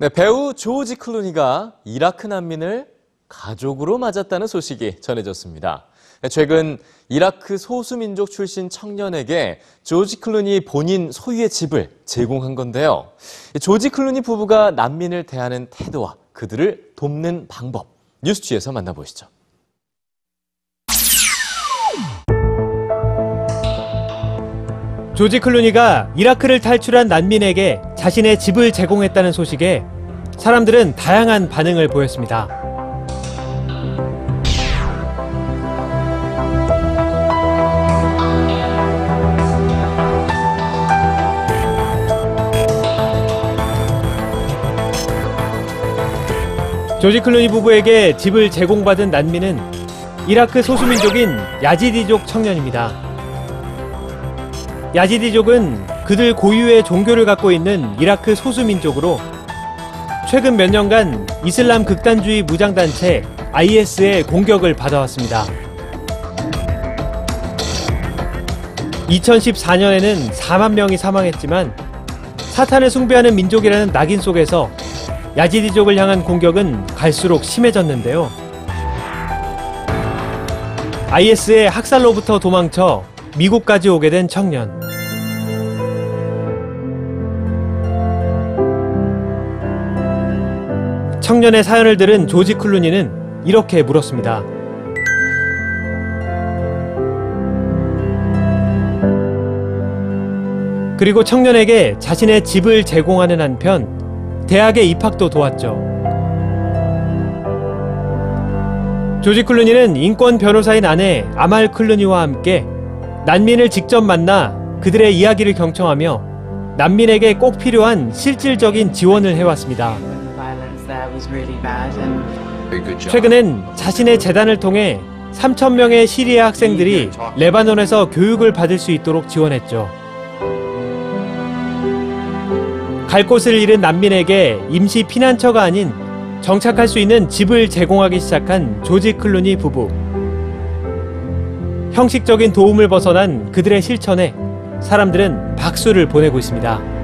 네, 배우 조지 클루니가 이라크 난민을 가족으로 맞았다는 소식이 전해졌습니다. 네, 최근 이라크 소수민족 출신 청년에게 조지 클루니 본인 소유의 집을 제공한 건데요. 조지 클루니 부부가 난민을 대하는 태도와 그들을 돕는 방법, 뉴스취에서 만나보시죠. 조지 클루니가 이라크를 탈출한 난민에게 자신의 집을 제공했다는 소식에 사람들은 다양한 반응을 보였습니다. 조지 클루니 부부에게 집을 제공받은 난민은 이라크 소수민족인 야지디족 청년입니다. 야지디족은 그들 고유의 종교를 갖고 있는 이라크 소수민족으로 최근 몇 년간 이슬람 극단주의 무장단체 IS의 공격을 받아왔습니다. 2014년에는 4만 명이 사망했지만 사탄을 숭배하는 민족이라는 낙인 속에서 야지디족을 향한 공격은 갈수록 심해졌는데요. IS의 학살로부터 도망쳐 미국까지 오게 된 청년. 청년의 사연을 들은 조지 클루니는 이렇게 물었습니다. 그리고 청년에게 자신의 집을 제공하는 한편 대학의 입학도 도왔죠. 조지 클루니는 인권 변호사인 아내 아말 클루니와 함께 난민을 직접 만나 그들의 이야기를 경청하며 난민에게 꼭 필요한 실질적인 지원을 해왔습니다. 최근엔 자신의 재단을 통해 3천 명의 시리아 학생들이 레바논에서 교육을 받을 수 있도록 지원했죠. 갈 곳을 잃은 난민에게 임시 피난처가 아닌 정착할 수 있는 집을 제공하기 시작한 조지 클루니 부부. 형식적인 도움을 벗어난 그들의 실천에 사람들은 박수를 보내고 있습니다.